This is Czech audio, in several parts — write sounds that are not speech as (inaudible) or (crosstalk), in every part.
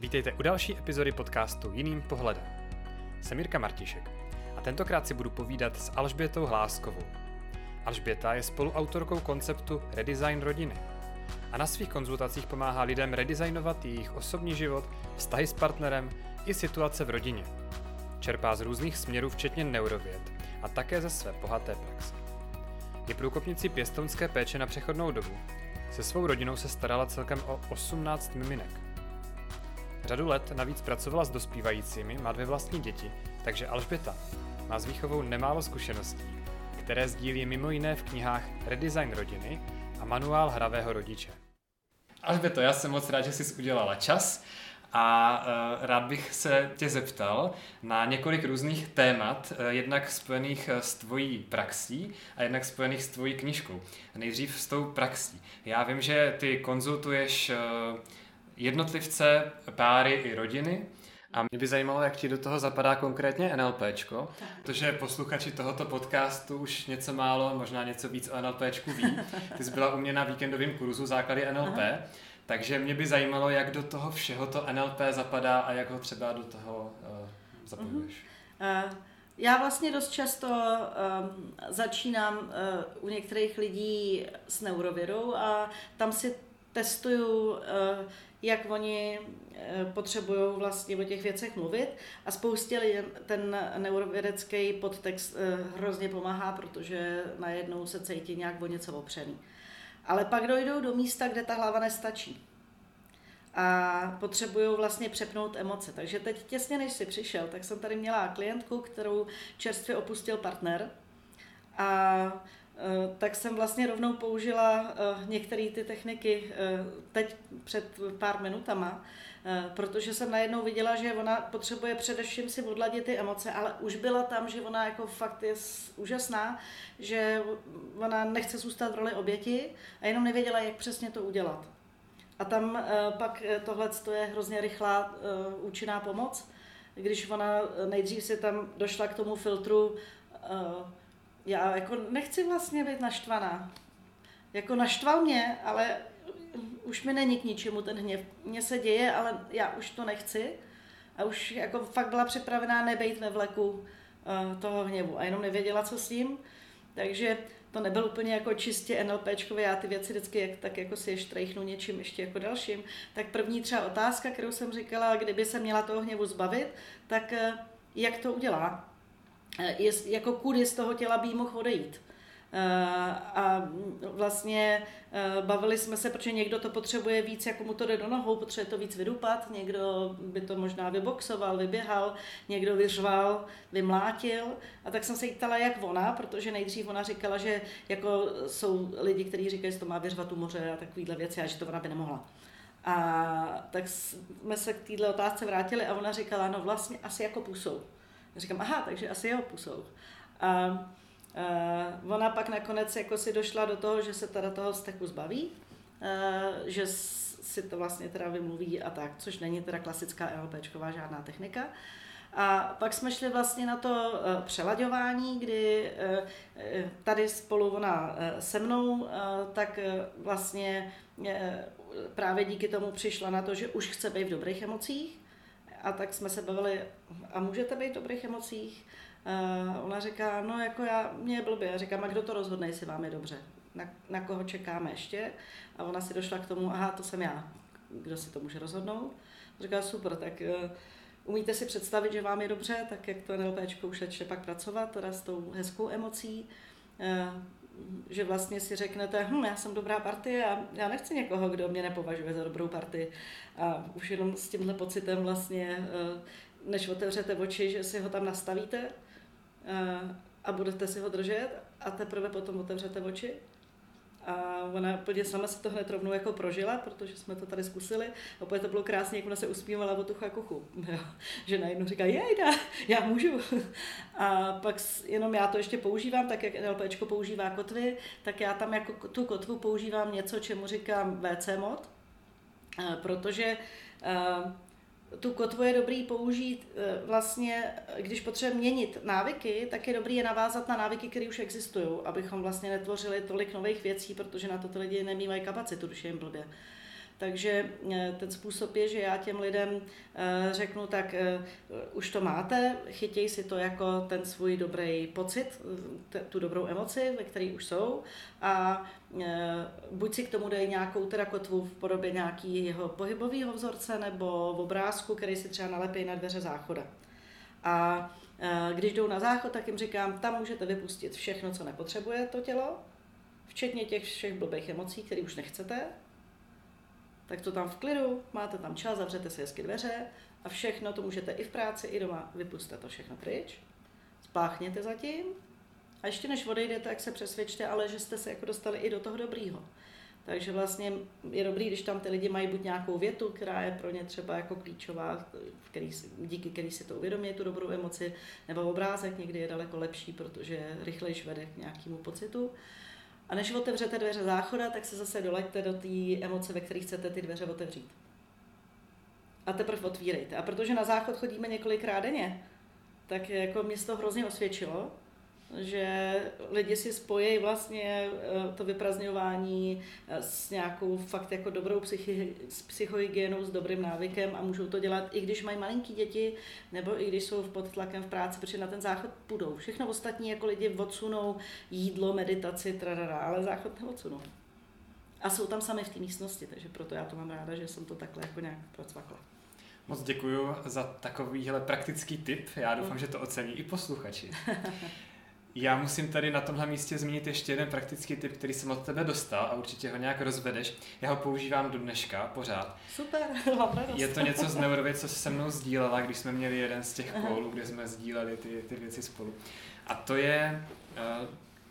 Vítejte u další epizody podcastu Jiným pohledem. Jsem Jirka Martišek a tentokrát si budu povídat s Alžbětou Hláskovou. Alžběta je spoluautorkou konceptu Redesign rodiny a na svých konzultacích pomáhá lidem redesignovat jejich osobní život, vztahy s partnerem i situace v rodině. Čerpá z různých směrů, včetně neurověd a také ze své bohaté praxe. Je průkopnicí pěstounské péče na přechodnou dobu. Se svou rodinou se starala celkem o 18 miminek. Řadu let navíc pracovala s dospívajícími, má dvě vlastní děti, takže Alžběta má s výchovou nemálo zkušeností, které sdílí mimo jiné v knihách Redesign rodiny a Manuál hravého rodiče. Alžběto, já jsem moc rád, že jsi udělala čas a uh, rád bych se tě zeptal na několik různých témat, uh, jednak spojených uh, s tvojí praxí a jednak spojených s tvojí knižkou. Nejdřív s tou praxí. Já vím, že ty konzultuješ jednotlivce, páry i rodiny. A mě by zajímalo, jak ti do toho zapadá konkrétně NLPčko, protože posluchači tohoto podcastu už něco málo, možná něco víc o NLPčku ví. (laughs) Ty jsi byla u mě na víkendovém kurzu základy NLP, Aha. takže mě by zajímalo, jak do toho všeho to NLP zapadá a jak ho třeba do toho uh, zapojuješ. Uh-huh. Uh. Já vlastně dost často um, začínám uh, u některých lidí s neurovědou a tam si testuju, uh, jak oni eh, potřebují vlastně o těch věcech mluvit a spoustě lidem ten neurovědecký podtext eh, hrozně pomáhá, protože najednou se cítí nějak o něco opřený. Ale pak dojdou do místa, kde ta hlava nestačí a potřebují vlastně přepnout emoce. Takže teď těsně než jsi přišel, tak jsem tady měla klientku, kterou čerstvě opustil partner a Eh, tak jsem vlastně rovnou použila eh, některé ty techniky eh, teď před pár minutama, protože jsem najednou viděla, že ona potřebuje především si odladit ty emoce, ale už byla tam, že ona jako fakt je úžasná, že ona nechce zůstat v roli oběti a jenom nevěděla, jak přesně to udělat. A tam pak tohle je hrozně rychlá účinná pomoc, když ona nejdřív si tam došla k tomu filtru já jako nechci vlastně být naštvaná. Jako naštval mě, ale už mi není k ničemu ten hněv. Mně se děje, ale já už to nechci. A už jako fakt byla připravená nebejt ve vleku uh, toho hněvu. A jenom nevěděla, co s tím. Takže to nebyl úplně jako čistě NLPčkové, já ty věci vždycky jak, tak jako si ještě trejchnu něčím ještě jako dalším. Tak první třeba otázka, kterou jsem říkala, kdyby se měla toho hněvu zbavit, tak uh, jak to udělá? Eh, je, jako kudy z toho těla by mohl odejít. Uh, a vlastně uh, bavili jsme se, protože někdo to potřebuje víc, jako mu to jde do nohou, potřebuje to víc vydupat, někdo by to možná vyboxoval, vyběhal, někdo vyřval, vymlátil. A tak jsem se jí ptala, jak ona, protože nejdřív ona říkala, že jako jsou lidi, kteří říkají, že to má vyřvat u moře a takovýhle věci a že to ona by nemohla. A tak jsme se k této otázce vrátili a ona říkala, no vlastně asi jako pusou. Říkám, aha, takže asi jeho pusou. A, a ona pak nakonec jako si došla do toho, že se teda toho steku zbaví, a, že si to vlastně teda vymluví a tak, což není teda klasická LPčková žádná technika. A pak jsme šli vlastně na to přelaďování, kdy tady spolu ona se mnou, tak vlastně právě díky tomu přišla na to, že už chce být v dobrých emocích, a tak jsme se bavili, a můžete být v dobrých emocích? Uh, ona říká, no jako já, mě je blbě. Já říkám, a kdo to rozhodne, jestli vám je dobře? Na, na koho čekáme ještě? A ona si došla k tomu, aha, to jsem já. Kdo si to může rozhodnout? Říká, super, tak uh, umíte si představit, že vám je dobře, tak jak to NLPčko už začne pak pracovat, teda s tou hezkou emocí. Uh, že vlastně si řeknete, hm, já jsem dobrá partie a já nechci někoho, kdo mě nepovažuje za dobrou partii. A už jenom s tímhle pocitem vlastně, eh, než otevřete oči, že si ho tam nastavíte eh, a budete si ho držet a teprve potom otevřete oči a ona úplně sama se to hned rovnou jako prožila, protože jsme to tady zkusili. A opět to bylo krásně, jak ona se usmívala o tuchu a kuchu. (laughs) Jo. Že najednou říká, jejda, já můžu. (laughs) A pak jenom já to ještě používám, tak jak NLPčko používá kotvy, tak já tam jako tu kotvu používám něco, čemu říkám WC mod, protože tu kotvu je dobrý použít eh, vlastně, když potřebujeme měnit návyky, tak je dobrý je navázat na návyky, které už existují, abychom vlastně netvořili tolik nových věcí, protože na to ty lidi nemývají kapacitu, když je jim blbě. Takže eh, ten způsob je, že já těm lidem eh, řeknu, tak eh, už to máte, chytěj si to jako ten svůj dobrý pocit, tu dobrou emoci, ve které už jsou a buď si k tomu dají nějakou teda kotvu v podobě nějakého pohybového vzorce nebo v obrázku, který si třeba nalepí na dveře záchoda. A když jdou na záchod, tak jim říkám, tam můžete vypustit všechno, co nepotřebuje to tělo, včetně těch všech blbých emocí, které už nechcete, tak to tam v klidu, máte tam čas, zavřete si hezky dveře a všechno to můžete i v práci, i doma, vypuste to všechno pryč, spáchněte zatím a ještě než odejdete, tak se přesvědčte, ale že jste se jako dostali i do toho dobrýho. Takže vlastně je dobrý, když tam ty lidi mají buď nějakou větu, která je pro ně třeba jako klíčová, který, díky který si to uvědomí, tu dobrou emoci, nebo obrázek někdy je daleko lepší, protože rychlejš vede k nějakému pocitu. A než otevřete dveře záchoda, tak se zase doleďte do té emoce, ve které chcete ty dveře otevřít. A teprve otvírejte. A protože na záchod chodíme několikrát denně, tak jako mě to hrozně osvědčilo, že lidi si spojí vlastně eh, to vyprazňování eh, s nějakou fakt jako dobrou psychi, s psychohygienou, s dobrým návykem a můžou to dělat i když mají malinký děti, nebo i když jsou pod tlakem v práci, protože na ten záchod půjdou. Všechno ostatní jako lidi odsunou jídlo, meditaci, trarara, ale záchod neodsunou. A jsou tam sami v té místnosti, takže proto já to mám ráda, že jsem to takhle jako nějak procvakla. Moc děkuji za takovýhle praktický tip. Já doufám, že to ocení i posluchači. (laughs) Já musím tady na tomhle místě zmínit ještě jeden praktický tip, který jsem od tebe dostal a určitě ho nějak rozvedeš. Já ho používám do dneška pořád. Super, (laughs) Je to něco z Neurově, co se mnou sdílela, když jsme měli jeden z těch kolů, kde jsme sdíleli ty, ty věci spolu. A to je uh,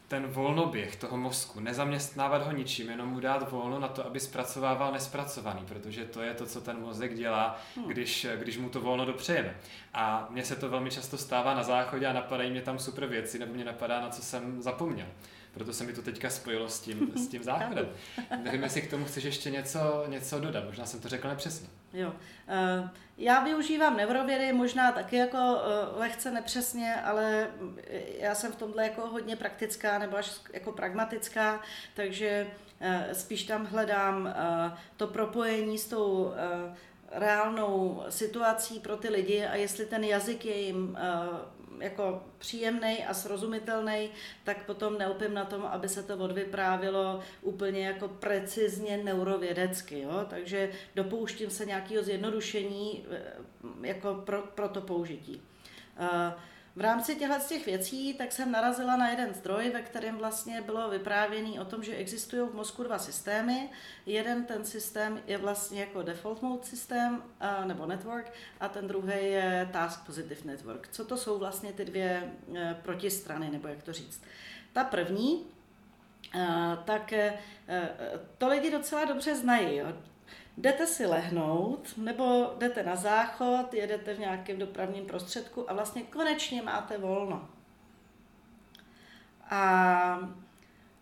ten volnoběh toho mozku, nezaměstnávat ho ničím, jenom mu dát volno na to, aby zpracovával nespracovaný, protože to je to, co ten mozek dělá, hmm. když, když mu to volno dopřejeme. A mně se to velmi často stává na záchodě a napadají mě tam super věci, nebo mě napadá, na co jsem zapomněl. Proto se mi to teďka spojilo s tím, s tím (laughs) záchodem. Nevím, jestli k tomu chceš ještě něco, něco dodat, možná jsem to řekl nepřesně. Jo. Uh, já využívám neurovědy, možná taky jako uh, lehce nepřesně, ale já jsem v tomhle jako hodně praktická nebo až jako pragmatická, takže uh, spíš tam hledám to propojení s tou reálnou situací pro ty lidi a jestli ten jazyk je jim jako příjemný a srozumitelný, tak potom neupím na tom, aby se to odvyprávilo úplně jako precizně neurovědecky. Jo? Takže dopouštím se nějakého zjednodušení eh, jako pro, pro to použití. Uh, v rámci těchto těch věcí tak jsem narazila na jeden zdroj, ve kterém vlastně bylo vyprávěný o tom, že existují v mozku dva systémy. Jeden ten systém je vlastně jako default mode systém nebo network a ten druhý je task positive network. Co to jsou vlastně ty dvě e, protistrany, nebo jak to říct? Ta první, e, tak e, to lidi docela dobře znají. Jo jdete si lehnout, nebo jdete na záchod, jedete v nějakém dopravním prostředku a vlastně konečně máte volno. A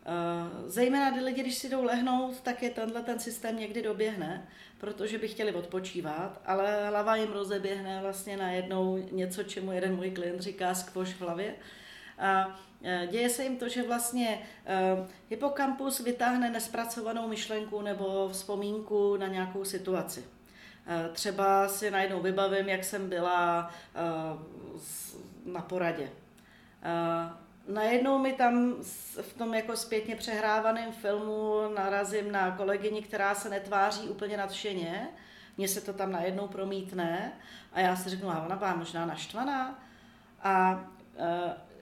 Uh, zejména ty lidi, když si jdou lehnout, tak je tenhle ten systém někdy doběhne, protože by chtěli odpočívat, ale hlava jim rozeběhne vlastně najednou něco, čemu jeden můj klient říká skvoš v hlavě. A děje se jim to, že vlastně eh, hypokampus vytáhne nespracovanou myšlenku nebo vzpomínku na nějakou situaci. Eh, třeba si najednou vybavím, jak jsem byla na poradě. Najednou mi tam v tom jako zpětně přehrávaném filmu narazím na kolegyni, která se netváří úplně nadšeně. Mně se to tam najednou promítne a já si řeknu, a ona byla možná naštvaná. A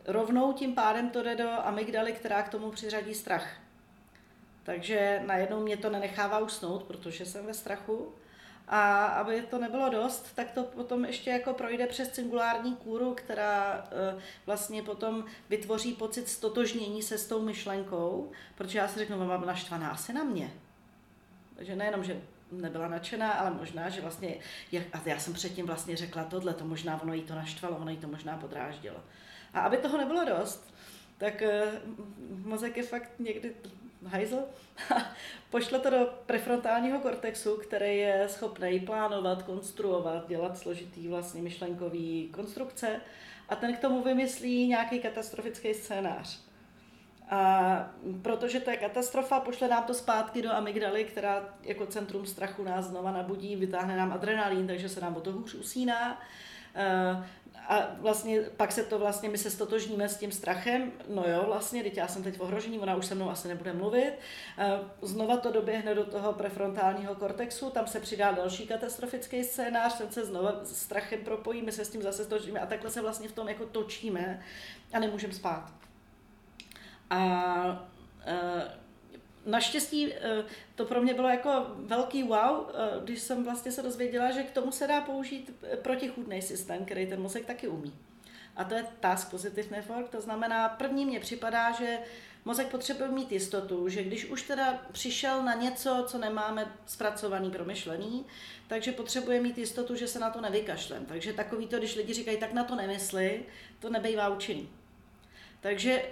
rovnou tím pádem to jde do amygdaly, která k tomu přiřadí strach. Takže najednou mě to nenechává usnout, protože jsem ve strachu. A aby to nebylo dost, tak to potom ještě jako projde přes cingulární kůru, která e, vlastně potom vytvoří pocit stotožnění se s tou myšlenkou, protože já si řeknu, mama naštvaná asi na mě. Takže nejenom, že nebyla nadšená, ale možná, že vlastně, a já jsem předtím vlastně řekla tohle, to možná ono jí to naštvalo, ono jí to možná podráždilo. A aby toho nebylo dost, tak eh, mozek je fakt někdy hajzl. (laughs) Pošle to do prefrontálního kortexu, který je schopný plánovat, konstruovat, dělat složitý vlastně myšlenkový konstrukce a ten k tomu vymyslí nějaký katastrofický scénář. A protože to je katastrofa, pošle nám to zpátky do amygdaly, která jako centrum strachu nás znova nabudí, vytáhne nám adrenalin, takže se nám o to hůř usíná. A vlastně pak se to vlastně, my se stotožníme s tím strachem, no jo, vlastně, teď já jsem teď v ohrožení, ona už se mnou asi nebude mluvit. Eh, znova to doběhne do toho prefrontálního kortexu, tam se přidá další katastrofický scénář, ten se znova s strachem propojí, my se s tím zase stotožníme a takhle se vlastně v tom jako točíme a nemůžeme spát. A eh, Naštěstí eh, to pro mě bylo jako velký wow, eh, když jsem vlastně se dozvěděla, že k tomu se dá použít protichůdný systém, který ten mozek taky umí. A to je Task Positive Network, to znamená, první mně připadá, že mozek potřebuje mít jistotu, že když už teda přišel na něco, co nemáme zpracovaný, promyšlený, takže potřebuje mít jistotu, že se na to nevykašlem. Takže takový to, když lidi říkají, tak na to nemysli, to nebejvá účinný. Takže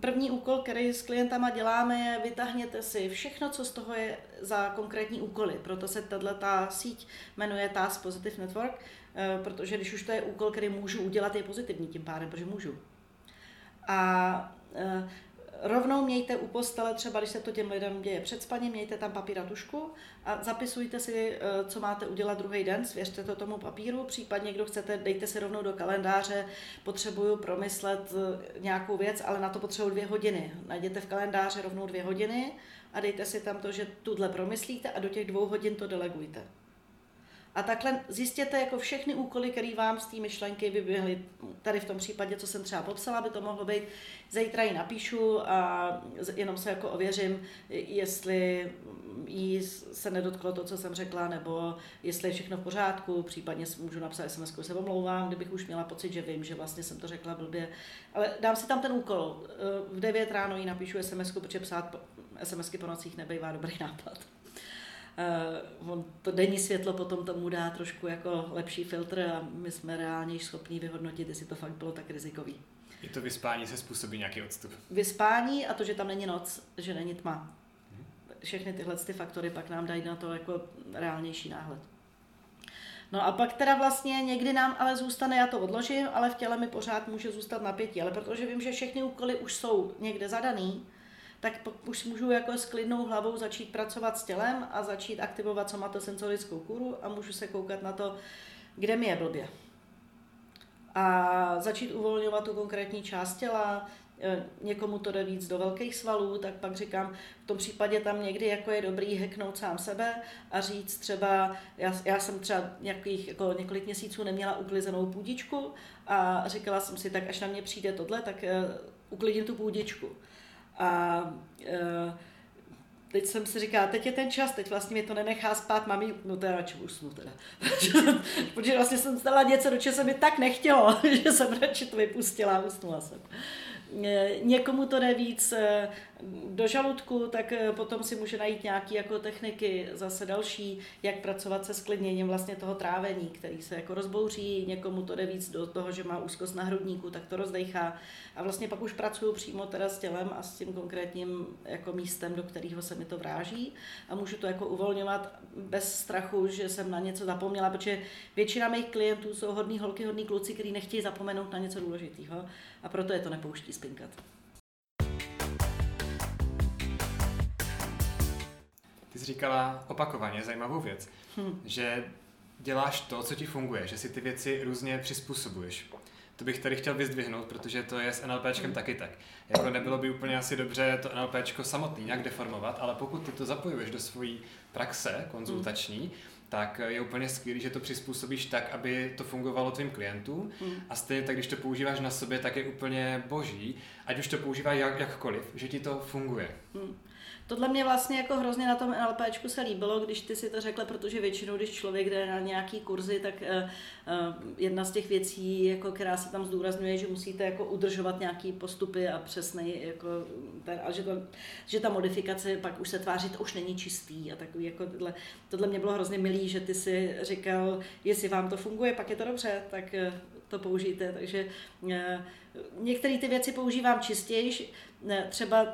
První úkol, který s klientama děláme, je vytáhněte si všechno, co z toho je za konkrétní úkoly. Proto se tato síť jmenuje Task Positive Network, eh, protože když už to je úkol, který můžu udělat, je pozitivní tím pádem, protože můžu. A eh, rovnou mějte u postele, třeba když se to těm lidem děje před spaním, mějte tam papír a tušku a zapisujte si, eh, co máte udělat druhý den, svěřte to tomu papíru, případně kdo chcete, dejte si rovnou do kalendáře, potřebuju promyslet eh, nějakou věc, ale na to potřebuji dvě hodiny. Najděte v kalendáři rovnou dvě hodiny a dejte si tam to, že tuhle promyslíte a do těch dvou hodin to delegujte. A takhle zjistěte jako všechny úkoly, které vám z té myšlenky vyběhly. Tady v tom případě, co jsem třeba popsala, by to mohlo být, zítra ji napíšu a jenom se jako ověřím, jestli jí se nedotklo to, co jsem řekla, nebo jestli je všechno v pořádku, případně můžu napsat SMS, se omlouvám, kdybych už měla pocit, že vím, že vlastně jsem to řekla blbě. Ale dám si tam ten úkol. V 9 ráno jí napíšu SMS, protože psát SMSky po nocích nebývá dobrý nápad on to denní světlo potom tomu dá trošku jako lepší filtr a my jsme reálně schopni vyhodnotit, jestli to fakt bylo tak rizikový. Je to vyspání se způsobí nějaký odstup? Vyspání a to, že tam není noc, že není tma. Všechny tyhle ty faktory pak nám dají na to jako reálnější náhled. No a pak teda vlastně někdy nám ale zůstane, já to odložím, ale v těle mi pořád může zůstat napětí, ale protože vím, že všechny úkoly už jsou někde zadaný, tak už můžu jako s klidnou hlavou začít pracovat s tělem a začít aktivovat somatosensorickou kůru a můžu se koukat na to, kde mi je blbě. A začít uvolňovat tu konkrétní část těla, e, někomu to jde víc do velkých svalů, tak pak říkám, v tom případě tam někdy jako je dobrý heknout sám sebe a říct třeba, já, já jsem třeba nějakých, jako několik měsíců neměla uklizenou půdičku a říkala jsem si, tak až na mě přijde tohle, tak uh, uklidím tu půdičku. A uh, teď jsem si říkala, teď je ten čas, teď vlastně mě to nenechá spát, jí, no teda radši usnu teda. (laughs) Protože vlastně jsem stala něco, do čeho se mi tak nechtělo, (laughs) že jsem radši to vypustila a usnula jsem. Někomu to jde víc eh, do žaludku, tak eh, potom si může najít nějaké jako techniky zase další, jak pracovat se sklidněním vlastně toho trávení, který se jako rozbouří, někomu to jde víc do toho, že má úzkost na hrudníku, tak to rozdechá. A vlastně pak už pracuju přímo teda s tělem a s tím konkrétním jako místem, do kterého se mi to vráží. A můžu to jako uvolňovat bez strachu, že jsem na něco zapomněla, protože většina mých klientů jsou hodní holky, hodní kluci, kteří nechtějí zapomenout na něco důležitého a proto je to nepouští spinkat. Říkala opakovaně zajímavou věc, hmm. že děláš to, co ti funguje, že si ty věci různě přizpůsobuješ. To bych tady chtěl vyzdvihnout, protože to je s NLPčkem hmm. taky tak. Jako nebylo by úplně asi dobře to NLPčko samotný nějak deformovat, ale pokud ty to zapojuješ do svojí praxe konzultační, hmm tak je úplně skvělé, že to přizpůsobíš tak, aby to fungovalo tvým klientům mm. a stejně tak, když to používáš na sobě, tak je úplně boží, ať už to používáš jak, jakkoliv, že ti to funguje. Mm. Tohle mě vlastně jako hrozně na tom NLPčku se líbilo, když ty si to řekla, protože většinou, když člověk jde na nějaký kurzy, tak uh, uh, jedna z těch věcí, jako, která se tam zdůrazňuje, že musíte jako udržovat nějaký postupy a přesný, jako, ten, a že, to, že ta modifikace pak už se tváří, to už není čistý a takový jako tohle, tohle mě bylo hrozně milý, že ty si říkal, jestli vám to funguje, pak je to dobře, tak uh, to použijte, takže uh, některé ty věci používám čistěji, třeba uh,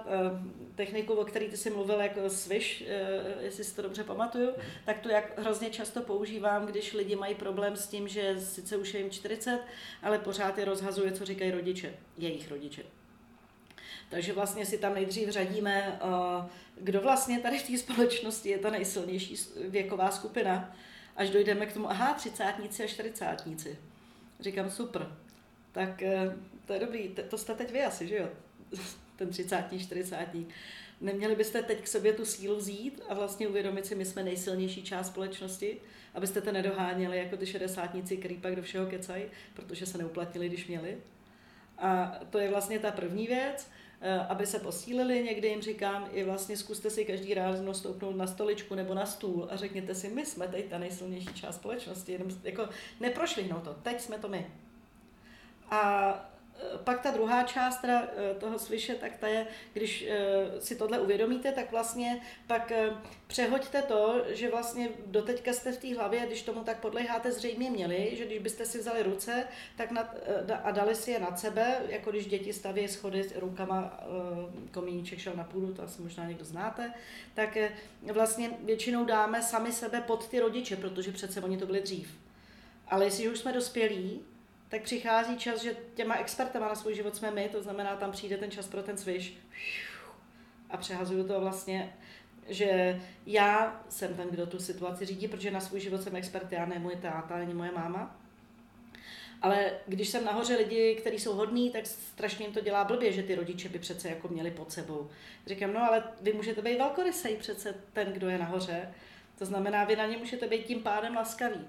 techniku, o které ty jsi mluvil, jako swish, uh, jestli si to dobře pamatuju, mm. tak to jak hrozně často používám, když lidi mají problém s tím, že sice už je jim 40, ale pořád je rozhazuje, co říkají rodiče, jejich rodiče. Takže vlastně si tam nejdřív řadíme, kdo vlastně tady v té společnosti je ta nejsilnější věková skupina, až dojdeme k tomu, aha, třicátníci a čtyřicátníci. Říkám, super, tak eh, to je dobrý, to jste teď vy asi, že jo? (laughs) Ten třicátní, čtyřicátní. Neměli byste teď k sobě tu sílu vzít a vlastně uvědomit si, my jsme nejsilnější část společnosti, abyste to nedoháněli jako ty šedesátníci, který pak do všeho kecají, protože se neuplatnili, když měli. A to je vlastně ta první věc, aby se posílili, někdy jim říkám, i vlastně zkuste si každý ráno stoupnout na stoličku nebo na stůl a řekněte si, my jsme teď ta nejsilnější část společnosti, jenom jako neprošvihnout to, teď jsme to my. A pak ta druhá část teda e, toho slyše, tak ta je, když e, si tohle uvědomíte, tak vlastně pak přehoďte to, že vlastně doteďka jste v té hlavě, když tomu tak podleháte, zřejmě měli, že když byste si vzali ruce tak nad, a dali si je nad sebe, jako když děti staví schody s rukama, komíníček šel na půdu, to asi možná někdo znáte, tak vlastně většinou dáme sami sebe pod ty rodiče, protože přece oni to byli dřív. Ale jestli už jsme dospělí, tak přichází čas, že těma expertama na svůj život jsme my, to znamená, tam přijde ten čas pro ten sviš a přehazuju to vlastně, že já jsem ten, kdo tu situaci řídí, protože na svůj život jsem expert, já ne můj táta, ani moje máma. Ale když jsem nahoře lidi, kteří jsou hodní, tak strašně jim to dělá blbě, že ty rodiče by přece jako měli pod sebou. Říkám, no ale vy můžete být velkorysej přece ten, kdo je nahoře. To znamená, vy na ně můžete být tím pádem laskaví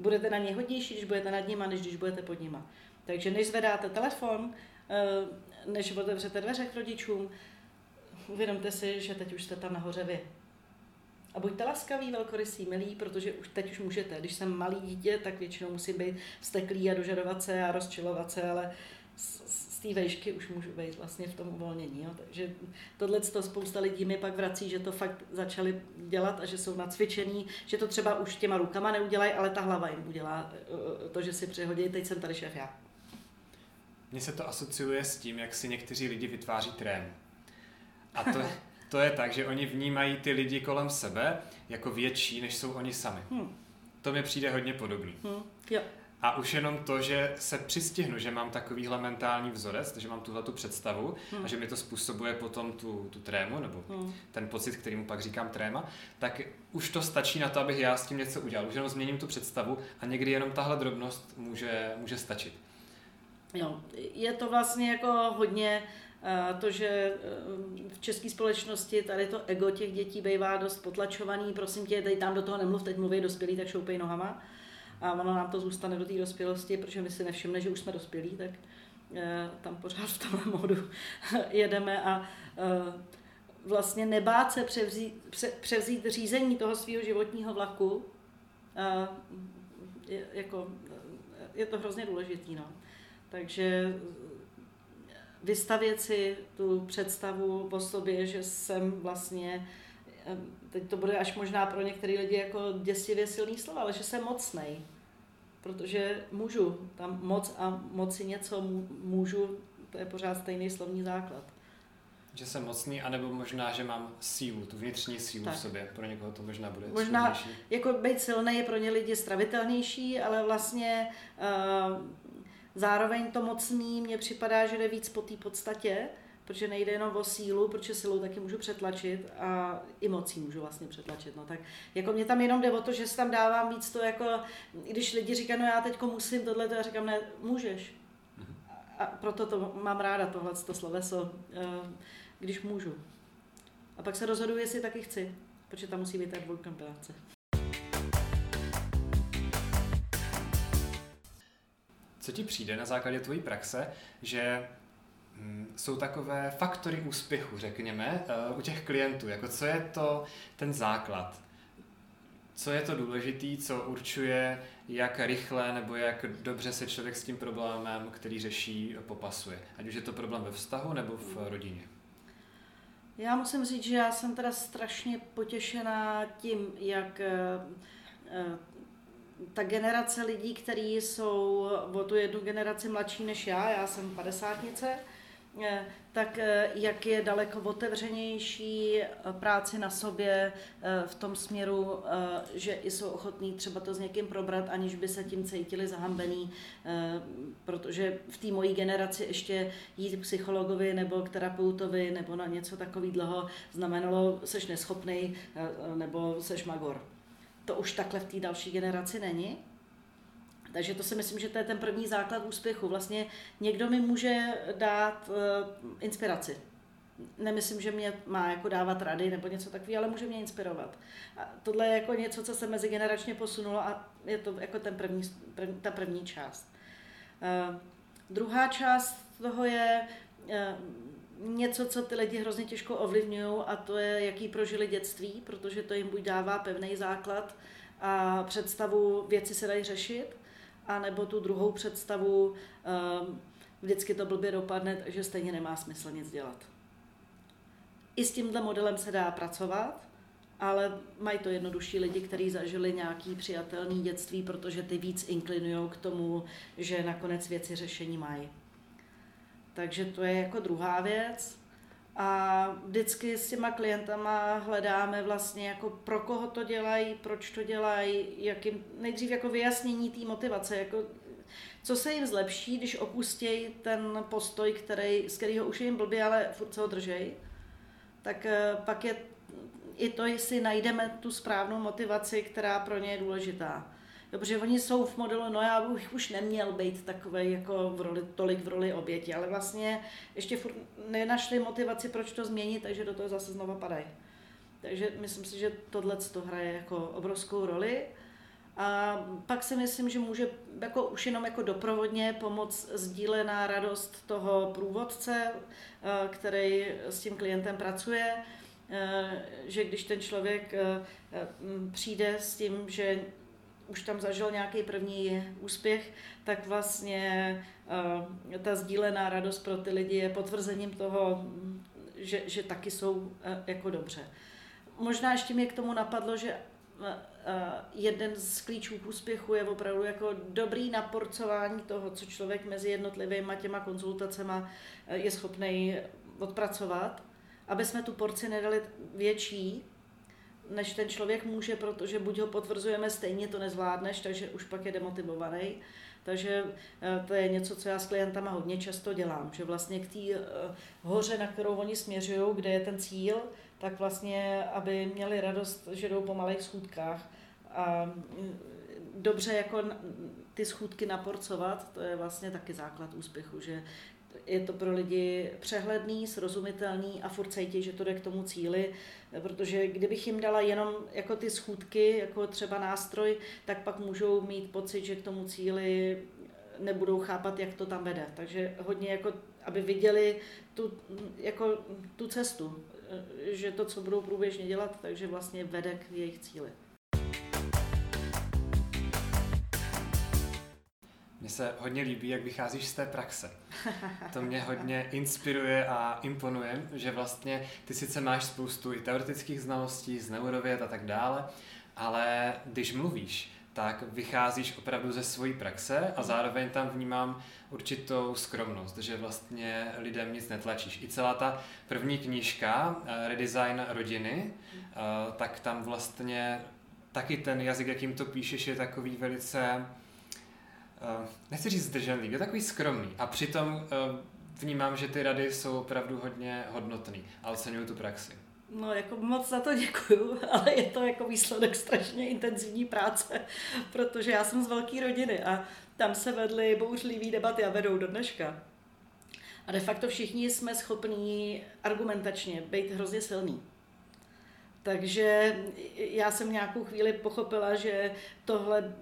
budete na ně hodnější, když budete nad nima, než když budete pod nima. Takže než zvedáte telefon, eh, než otevřete dveře k rodičům, uvědomte si, že teď už jste tam nahoře vy. A buďte laskaví, velkorysí, milí, protože už teď už můžete. Když jsem malý dítě, tak většinou musím být vsteklý a dožadovat se a rozčilovat se, ale té vejšky už můžu být vlastně v tom uvolnění. Jo. Takže tohle to spousta lidí mi pak vrací, že to fakt začali dělat a že jsou nacvičený, že to třeba už těma rukama neudělají, ale ta hlava jim udělá eh, to, že si přehodí, teď jsem tady šéf já. Mně se to asociuje s tím, jak si někteří lidi vytváří trém. A to, to je tak, že oni vnímají ty lidi kolem sebe jako větší, než jsou oni sami. Hmm. To mi přijde hodně podobný. Hmm. Jo. A už jenom to, že se přistihnu, že mám takovýhle mentální vzorec, že mám tuhle tu představu hmm. a že mi to způsobuje potom tu, tu trému, nebo hmm. ten pocit, který mu pak říkám tréma, tak už to stačí na to, abych já s tím něco udělal. Už jenom změním tu představu a někdy jenom tahle drobnost může, může stačit. Jo, je to vlastně jako hodně eh, to, že eh, v české společnosti tady to ego těch dětí bývá dost potlačovaný, prosím tě, tady tam do toho nemluv, teď mluví dospělí, tak šoupej nohama a ono nám to zůstane do té dospělosti, protože my si nevšimne, že už jsme dospělí, tak e, tam pořád v tomhle modu (laughs) jedeme a e, vlastně nebát se převzít, pře, převzít řízení toho svého životního vlaku, e, je, jako, je to hrozně důležitý. No. Takže vystavět si tu představu o sobě, že jsem vlastně teď to bude až možná pro některé lidi jako děsivě silný slova, ale že jsem mocnej. Protože můžu, tam moc a moci něco můžu, to je pořád stejný slovní základ. Že jsem mocný, anebo možná, že mám sílu, tu vnitřní sílu tak. v sobě. Pro někoho to možná bude Možná, schudnější. jako být silný je pro ně lidi stravitelnější, ale vlastně uh, zároveň to mocný mně připadá, že jde víc po té podstatě, protože nejde jenom o sílu, protože silou taky můžu přetlačit a i mocí můžu vlastně přetlačit. No tak jako mě tam jenom jde o to, že si tam dávám víc to jako, když lidi říkají, no já teď musím tohle, to já říkám, ne, můžeš. A proto to mám ráda, tohle to sloveso, eh, když můžu. A pak se rozhoduji, jestli taky chci, protože tam musí být ta dvojkombinace. Co ti přijde na základě tvojí praxe, že jsou takové faktory úspěchu, řekněme, eh, u těch klientů. Jako co je to ten základ? Co je to důležitý, co určuje, jak rychle nebo jak dobře se člověk s tím problémem, který řeší, popasuje? Ať už je to problém ve vztahu nebo v rodině. Já musím říct, že já jsem teda strašně potěšená tím, jak eh, eh, ta generace lidí, kteří jsou o tu jednu generaci mladší než já, já jsem padesátnice, tak eh, jak je daleko otevřenější eh, práci na sobě v tom směru, že jsou ochotní třeba to s někým probrat, aniž by se tím cítili zahambený, protože v té mojí generaci ještě jít k psychologovi nebo k terapeutovi nebo na něco takového znamenalo, seš neschopný nebo seš magor. To už takhle v té další generaci není. Takže to si myslím, že to je ten první základ úspěchu. Vlastně někdo mi může dát uh, inspiraci. Nemyslím, že mě má jako dávat rady nebo něco takového, ale může mě inspirovat. A tohle je jako něco, co se mezigeneračně posunulo a je to jako ten první, první, ta první část. Uh, druhá část toho je uh, něco, co ty lidi hrozně těžko ovlivňují a to je, jaký prožili dětství, protože to jim buď dává pevný základ a představu věci se dají řešit, a nebo tu druhou představu, ehm, vždycky to blbě dopadne, takže stejně nemá smysl nic dělat. I s tímhle modelem se dá pracovat, ale mají to jednodušší lidi, kteří zažili nějaký přijatelný dětství, protože ty víc inklinují k tomu, že nakonec věci řešení mají. Takže to je jako druhá věc. A vždycky s těma klientama hledáme vlastně jako pro koho to dělají, proč to dělají, jakým, nejdřív jako vyjasnění té motivace, jako co se jim zlepší, když opustí ten postoj, který, z kterého už je jim blbě, ale furt se ho držej, tak eh, pak je i to, jestli najdeme tu správnou motivaci, která pro ně je důležitá. Protože oni jsou v modelu, no já bych už neměl být takový jako v roli, tolik v roli oběti, ale vlastně ještě furt nenašli motivaci, proč to změnit, takže do toho zase znova padají. Takže myslím si, že tohle to hraje jako obrovskou roli. A pak si myslím, že může jako už jenom jako doprovodně pomoct sdílená radost toho průvodce, eh, který s tím klientem pracuje, eh, že když ten člověk eh, přijde s tím, že už tam zažil nějaký první úspěch, tak vlastně uh, ta sdílená radost pro ty lidi je potvrzením toho, že, že taky jsou uh, jako dobře. Možná ještě mě k tomu napadlo, že uh, jeden z klíčů k úspěchu je opravdu jako dobrý naporcování toho, co člověk mezi jednotlivými těma konzultacema je schopný odpracovat, aby jsme tu porci nedali větší, než ten člověk může, protože buď ho potvrzujeme, stejně to nezvládneš, takže už pak je demotivovaný. Takže eh, to je něco, co já s klientama hodně často dělám, že vlastně k té eh, hoře, na kterou oni směřují, kde je ten cíl, tak vlastně, aby měli radost, že jdou po malých schůdkách a mm, dobře jako ty schůdky naporcovat, to je vlastně taky základ úspěchu, že je to pro lidi přehledný, srozumitelný a furt cítí, že to jde k tomu cíli, protože kdybych jim dala jenom jako ty schůdky, jako třeba nástroj, tak pak můžou mít pocit, že k tomu cíli nebudou chápat, jak to tam vede. Takže hodně jako, aby viděli tu, jako, tu cestu, že to, co budou průběžně dělat, takže vlastně vede k jejich cíli. Mně se hodně líbí, jak vycházíš z té praxe. To mě hodně inspiruje a imponuje, že vlastně ty sice máš spoustu i teoretických znalostí z neurověd a tak dále, ale když mluvíš, tak vycházíš opravdu ze svojí praxe a zároveň tam vnímám určitou skromnost, že vlastně lidem nic netlačíš. I celá ta první knížka, eh, Redesign rodiny, eh, tak tam vlastně taky ten jazyk, jakým to píšeš, je takový velice nechci říct zdrženlivý, je takový skromný a přitom uh, vnímám, že ty rady jsou opravdu hodně hodnotný a oceňuju tu praxi. No, jako moc za to děkuju, (laughs) ale je to jako výsledek strašně intenzivní práce, (laughs) protože já jsem z velké rodiny a tam se vedly bouřlivý debaty a vedou do dneška. A de facto všichni jsme schopní argumentačně být hrozně silný. Takže já jsem nějakou chvíli pochopila, že tohle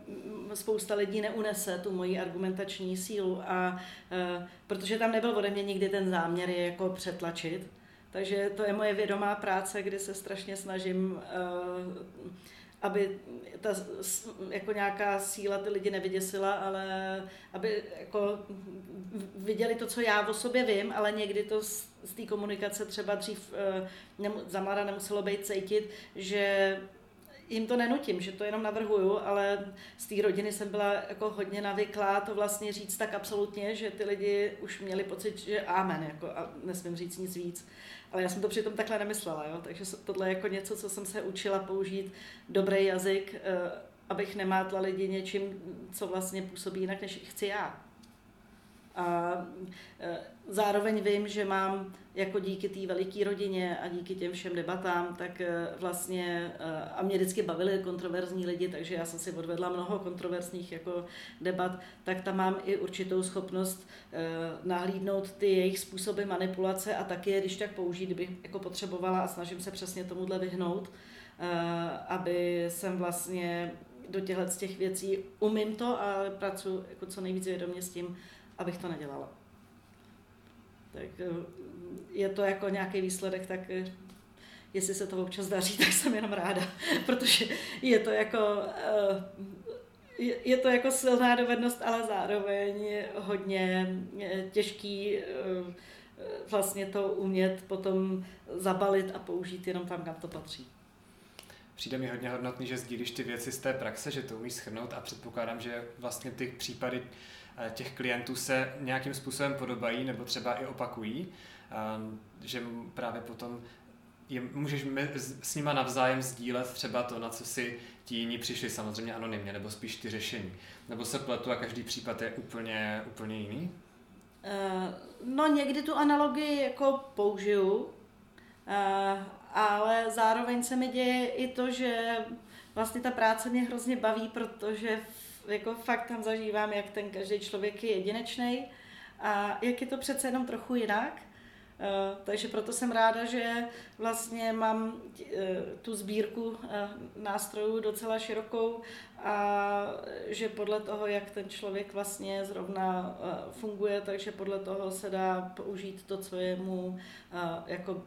spousta lidí neunese, tu moji argumentační sílu, a, e, protože tam nebyl ode mě nikdy ten záměr je jako přetlačit. Takže to je moje vědomá práce, kdy se strašně snažím e, aby ta jako nějaká síla ty lidi nevyděsila, ale aby jako viděli to, co já o sobě vím, ale někdy to z, z té komunikace třeba dřív uh, nemu, za mladá nemuselo být cítit, že jim to nenutím, že to jenom navrhuju, ale z té rodiny jsem byla jako hodně navyklá to vlastně říct tak absolutně, že ty lidi už měli pocit, že amen, jako a nesmím říct nic víc. Ale já jsem to přitom takhle nemyslela, jo? takže tohle je jako něco, co jsem se učila použít, dobrý jazyk, eh, abych nemátla lidi něčím, co vlastně působí jinak, než chci já. A e, zároveň vím, že mám jako díky té veliké rodině a díky těm všem debatám, tak e, vlastně, e, a mě vždycky bavili kontroverzní lidi, takže já jsem si odvedla mnoho kontroverzních jako debat, tak tam mám i určitou schopnost nahlídnout ty jejich způsoby manipulace a taky je, když tak použít, kdybych jako potřebovala a snažím se přesně tomuhle vyhnout, aby jsem vlastně do těchto těch věcí umím to a pracuji jako co nejvíc vědomě s tím, abych to nedělala. Tak eh, je to jako nějaký výsledek, tak eh, jestli se to občas daří, (laughs) tak jsem jenom ráda, (laughs) protože je to jako eh, je to jako silná dovednost, ale zároveň hodně těžký vlastně to umět potom zabalit a použít jenom tam, kam to patří. Přijde mi hodně hodnotný, že sdílíš ty věci z té praxe, že to umíš schrnout a předpokládám, že vlastně ty případy těch klientů se nějakým způsobem podobají nebo třeba i opakují, ehm, že právě potom je, můžeš s nima navzájem sdílet třeba to, na co si ti jiní přišli, samozřejmě anonymně, nebo spíš ty řešení. Nebo se pletu a každý případ je úplně, úplně jiný? Uh, no někdy tu analogii jako použiju, uh, ale zároveň se mi děje i to, že vlastně ta práce mě hrozně baví, protože jako fakt tam zažívám, jak ten každý člověk je jedinečný a jak je to přece jenom trochu jinak. Uh, takže proto jsem ráda, že vlastně mám uh, tu sbírku uh, nástrojů docela širokou a že podle toho, jak ten člověk vlastně zrovna funguje, takže podle toho se dá použít to, co je mu jako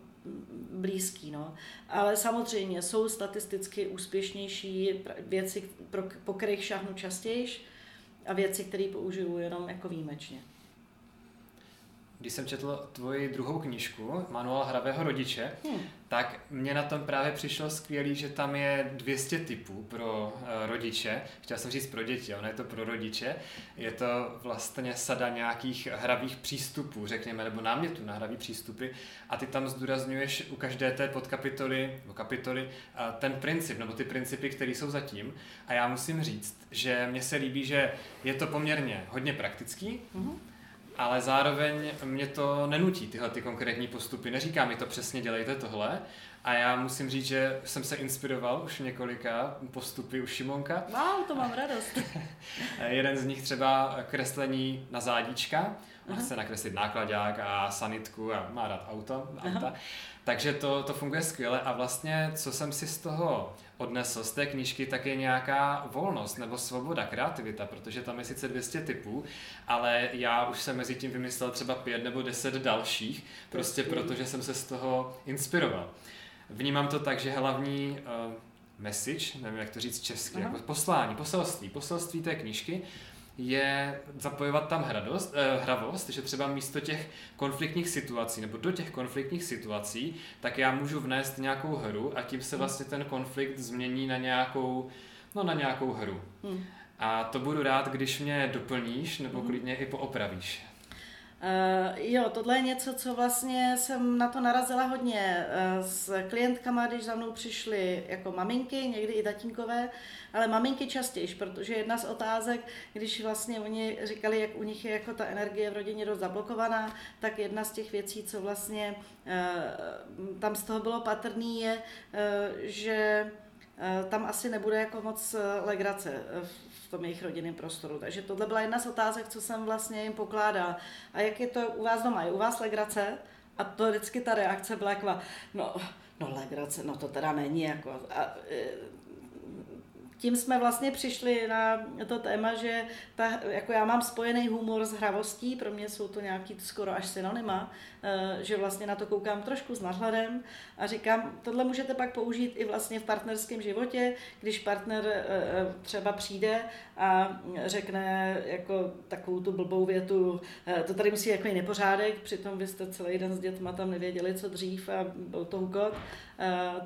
blízký. No. Ale samozřejmě jsou statisticky úspěšnější věci, po kterých šáhnu častěji a věci, které použiju jenom jako výjimečně. Když jsem četl tvoji druhou knížku, Manuál hravého rodiče, hmm. tak mě na tom právě přišlo skvělý, že tam je 200 typů pro uh, rodiče. Chtěl jsem říct pro děti, ono je to pro rodiče. Je to vlastně sada nějakých hravých přístupů, řekněme, nebo námětů na hravý přístupy. A ty tam zdůrazňuješ u každé té podkapitoly, nebo kapitoly, uh, ten princip, nebo ty principy, které jsou zatím. A já musím říct, že mně se líbí, že je to poměrně hodně praktický, mm-hmm ale zároveň mě to nenutí, tyhle ty konkrétní postupy. Neříká mi to přesně, dělejte tohle. A já musím říct, že jsem se inspiroval už několika postupy u Šimonka. Wow, to mám radost. (laughs) Jeden z nich třeba kreslení na zádíčka. On chce nakreslit nákladák a sanitku a má rád auto, auta. Aha. Takže to, to funguje skvěle a vlastně, co jsem si z toho odnesl z té knížky, tak je nějaká volnost nebo svoboda, kreativita, protože tam je sice 200 typů, ale já už jsem mezi tím vymyslel třeba pět nebo deset dalších, prostě protože jsem se z toho inspiroval. Vnímám to tak, že hlavní uh, message, nevím jak to říct česky, Aha. jako poslání, poselství, poselství té knížky je zapojovat tam hradost, eh, hravost, že třeba místo těch konfliktních situací nebo do těch konfliktních situací, tak já můžu vnést nějakou hru a tím se hmm. vlastně ten konflikt změní na nějakou, no na nějakou hru. Hmm. A to budu rád, když mě doplníš nebo hmm. klidně i poopravíš. Uh, jo, tohle je něco, co vlastně jsem na to narazila hodně uh, s klientkama, když za mnou přišly jako maminky, někdy i tatínkové, ale maminky častěji, protože jedna z otázek, když vlastně oni říkali, jak u nich je jako ta energie v rodině dost zablokovaná, tak jedna z těch věcí, co vlastně uh, tam z toho bylo patrný, je, že tam asi nebude jako moc legrace tom jejich rodinném prostoru. Takže tohle byla jedna z otázek, co jsem vlastně jim pokládala. A jak je to u vás doma? Je u vás legrace? A to vždycky ta reakce byla jako, no, no legrace, no to teda není jako. A, tím jsme vlastně přišli na to téma, že ta, jako já mám spojený humor s hravostí, pro mě jsou to nějaký skoro až synonyma, eh, že vlastně na to koukám trošku s nadhledem a říkám, tohle můžete pak použít i vlastně v partnerském životě, když partner eh, eh, třeba přijde a řekne jako takovou tu blbou větu, to tady musí jako nepořádek, přitom vy jste celý den s dětma tam nevěděli, co dřív a byl to úkot,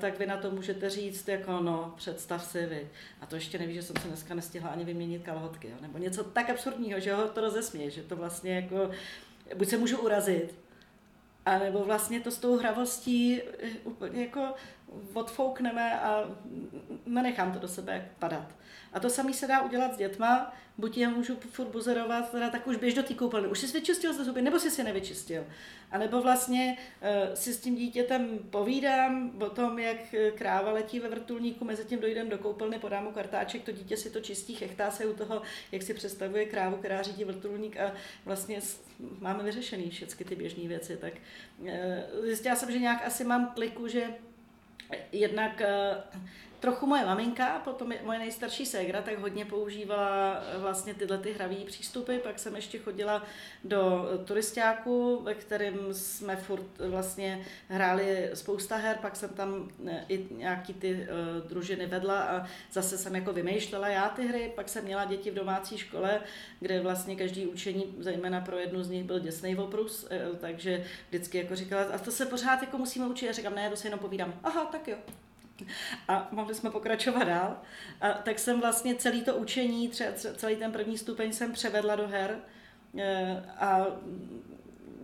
tak vy na to můžete říct jako no, představ si vy. A to ještě neví, že jsem se dneska nestihla ani vyměnit kalhotky, nebo něco tak absurdního, že ho to rozesměje, že to vlastně jako, buď se můžu urazit, a nebo vlastně to s tou hravostí eh, úplně jako odfoukneme a nenechám to do sebe padat. A to samé se dá udělat s dětma, buď je můžu furt buzerovat, teda tak už běž do té koupelny, už jsi vyčistil ze zuby, nebo jsi si nevyčistil. A nebo vlastně uh, si s tím dítětem povídám o tom, jak eh, kráva letí ve vrtulníku, mezi tím dojdem do koupelny, podám mu kartáček, to dítě si to čistí, chechtá se u toho, jak si představuje krávu, která řídí vrtulník a vlastně máme vyřešený všechny ty běžné věci. Tak uh, zjistila jsem, že nějak asi mám kliku, že jednak uh, trochu moje maminka, potom moje nejstarší ségra, tak hodně používala eh, vlastně tyhle ty hravý přístupy. Pak jsem ještě chodila do turistáku, ve kterém jsme furt vlastně hráli spousta her, pak jsem tam eh, i nějaký ty uh, družiny vedla a zase jsem jako vymýšlela já ty hry, pak jsem měla děti v domácí škole, kde vlastně každý učení, zejména pro jednu z nich byl děsný oprus, takže vždycky jako říkala, a to se pořád jako musíme učit. Já říkám, ne, to si jenom povídám. Aha, tak jo a mohli jsme pokračovat dál. A tak jsem vlastně celý to učení, celý ten první stupeň jsem převedla do her e, a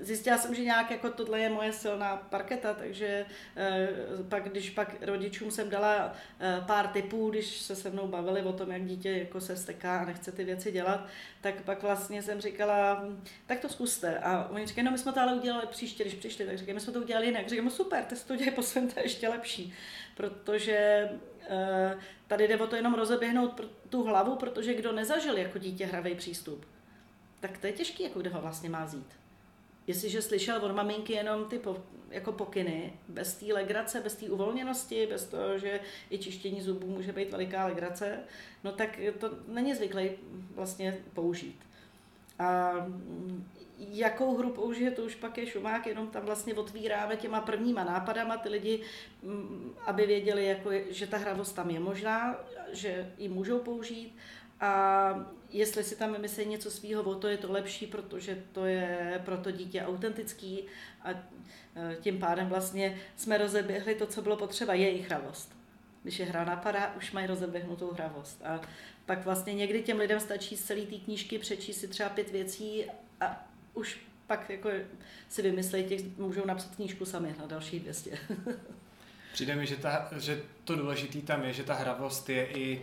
zjistila jsem, že nějak jako tohle je moje silná parketa, takže eh, pak, když pak rodičům jsem dala eh, pár tipů, když se se mnou bavili o tom, jak dítě jako se steká a nechce ty věci dělat, tak pak vlastně jsem říkala, tak to zkuste. A oni říkají, no my jsme to ale udělali příště, když přišli, tak říkají, my jsme to udělali jinak. Říkám, no super, ty to dělají po svém, to je ještě lepší. Protože eh, tady jde o to jenom rozeběhnout tu hlavu, protože kdo nezažil jako dítě hravý přístup, tak to je těžký, jako kde ho vlastně má vzít jestliže slyšel od maminky jenom ty po, jako pokyny, bez té legrace, bez té uvolněnosti, bez toho, že i čištění zubů může být veliká legrace, no tak to není zvyklý vlastně použít. A jakou hru použije, to už pak je šumák, jenom tam vlastně otvíráme těma prvníma nápadama ty lidi, mm, aby věděli, jako, že ta hravost tam je možná, že ji můžou použít a jestli si tam vymyslí něco svýho, o to je to lepší, protože to je pro to dítě autentický a e, tím pádem vlastně jsme rozeběhli to, co bylo potřeba, jejich hravost. Když je hra napadá, už mají rozeběhnutou hravost. A pak vlastně někdy těm lidem stačí z celé té knížky přečíst si třeba pět věcí a už pak jako si vymyslejí, těch můžou napsat knížku sami na další 200. (laughs) Přijde mi, že, ta, že to důležité tam je, že ta hravost je i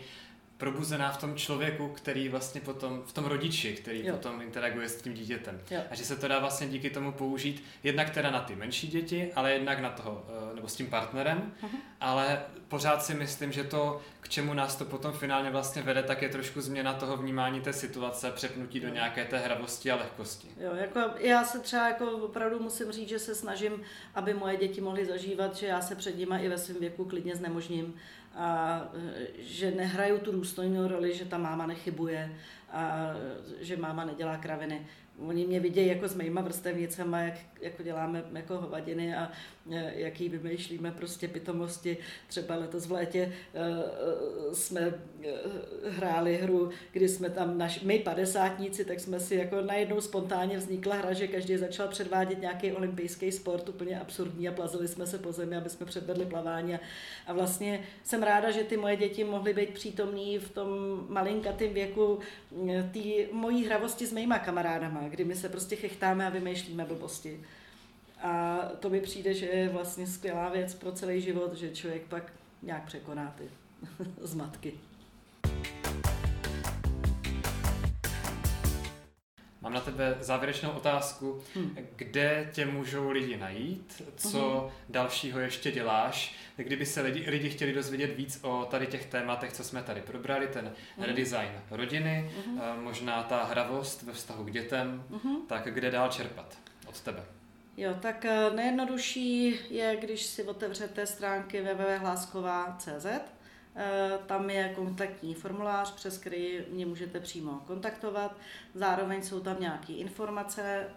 probuzená v tom člověku, který vlastně potom, v tom rodiči, který jo. potom interaguje s tím dítětem. Jo. A že se to dá vlastně díky tomu použít jednak teda na ty menší děti, ale jednak na toho, eh, nebo s tím partnerem, uh-huh. ale pořád si myslím, že to, k čemu nás to potom finálně vlastně vede, tak je trošku změna toho vnímání té situace, přepnutí do nějaké té hravosti a lehkosti. Jo, jako já se třeba jako opravdu musím říct, že se snažím, aby moje děti mohly zažívat, že já se před nimi i ve svém věku klidně znemožním a že nehrajou tu důstojnou roli, že ta máma nechybuje a že máma nedělá kraviny. Oni mě vidějí jako s mýma vrstevnicama, jak jako děláme jako hovadiny a e, jaký vymýšlíme prostě pitomosti. Třeba letos v létě e, e, jsme hráli hru, kdy jsme tam, naš, my padesátníci, tak jsme si jako najednou spontánně vznikla hra, že každý začal předvádět nějaký olympijský sport, úplně absurdní a plazili jsme se po zemi, aby jsme předvedli plavání. A vlastně jsem ráda, že ty moje děti mohly být přítomní v tom malinkatém věku té mojí hravosti s mýma kamarádama, kdy my se prostě chechtáme a vymýšlíme blbosti. A to mi přijde, že je vlastně skvělá věc pro celý život, že člověk pak nějak překoná ty (laughs) zmatky. Mám na tebe závěrečnou otázku. Hmm. Kde tě můžou lidi najít? Co hmm. dalšího ještě děláš? Kdyby se lidi, lidi chtěli dozvědět víc o tady těch tématech, co jsme tady probrali, ten hmm. redesign rodiny, hmm. možná ta hravost ve vztahu k dětem, hmm. tak kde dál čerpat od tebe? Jo, tak eh, nejjednodušší je, když si otevřete stránky www.hlásková.cz tam je kontaktní formulář, přes který mě můžete přímo kontaktovat. Zároveň jsou tam nějaké informace eh,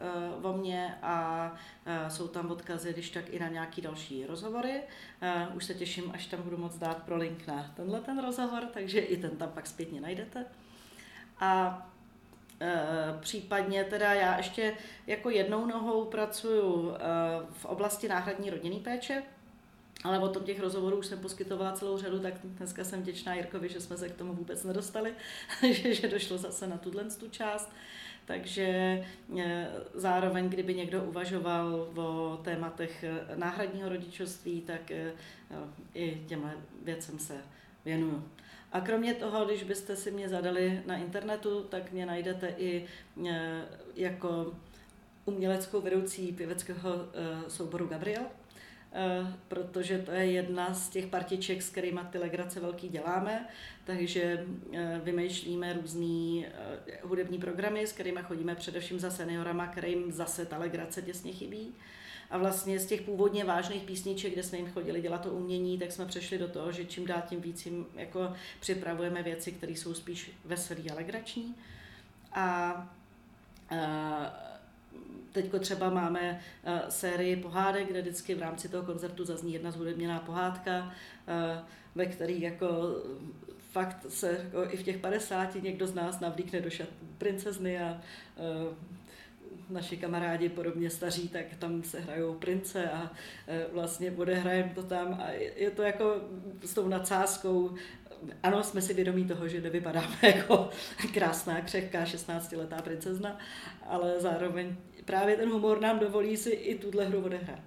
o mně a eh, jsou tam odkazy, když tak i na nějaké další rozhovory. Už se těším, až tam budu moc dát pro link na tenhle ten rozhovor, takže i ten tam pak zpětně najdete. A Případně teda já ještě jako jednou nohou pracuju v oblasti náhradní rodinný péče, ale o tom těch rozhovorů už jsem poskytovala celou řadu, tak dneska jsem vděčná Jirkovi, že jsme se k tomu vůbec nedostali, (laughs) že, že došlo zase na tuhle tu část. Takže e, zároveň, kdyby někdo uvažoval o tématech e, náhradního rodičovství, tak e, i těmhle věcem se věnuju. A kromě toho, když byste si mě zadali na internetu, tak mě najdete i jako uměleckou vedoucí pěveckého souboru Gabriel Eh, protože to je jedna z těch partiček, s kterými ty legrace velký děláme, takže eh, vymýšlíme různé eh, hudební programy, s kterými chodíme především za seniorama, kterým zase ta legrace těsně chybí. A vlastně z těch původně vážných písniček, kde jsme jim chodili dělat to umění, tak jsme přešli do toho, že čím dál tím víc jim jako připravujeme věci, které jsou spíš veselý a legrační. A, a Teďko třeba máme uh, sérii pohádek, kde vždycky v rámci toho koncertu zazní jedna zhudebněná pohádka, uh, ve který jako fakt se jako i v těch 50 někdo z nás navlíkne do šat princezny a uh, naši kamarádi podobně staří, tak tam se hrajou prince a vlastně odehrajeme to tam a je to jako s tou nadsázkou ano, jsme si vědomí toho, že nevypadáme (laughs) jako krásná, křehká 16-letá princezna, ale zároveň právě ten humor nám dovolí si i tuhle hru odehrát.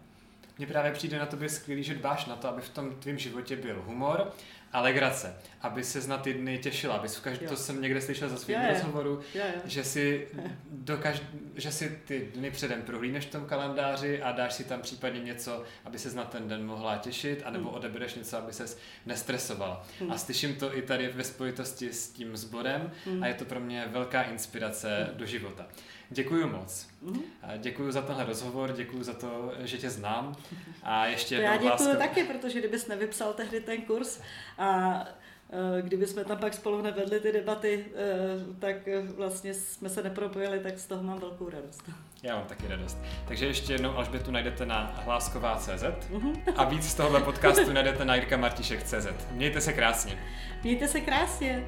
Mně právě přijde na tobě skvělý, že dbáš na to, aby v tom tvém životě byl humor a legrace, aby se na ty dny těšila, aby každý, to jsem někde slyšel za svým rozhovoru, že si, dokaž, že si ty dny předem prohlídneš v tom kalendáři a dáš si tam případně něco, aby se na ten den mohla těšit, anebo hmm. odebereš něco, aby ses nestresovala. Hmm. A slyším to i tady ve spojitosti s tím sborem hmm. a je to pro mě velká inspirace hmm. do života. Děkuji moc. Mm-hmm. Děkuji za tenhle rozhovor, děkuji za to, že tě znám. A ještě to já děkuji láska... taky, protože kdybys nevypsal tehdy ten kurz a e, kdyby jsme tam pak spolu nevedli ty debaty, e, tak vlastně jsme se nepropojili, tak z toho mám velkou radost. Já mám taky radost. Takže ještě jednou Alžbětu najdete na hlásková.cz mm-hmm. a víc z tohohle podcastu (laughs) najdete na jirkamartišek.cz. Mějte se krásně. Mějte se krásně.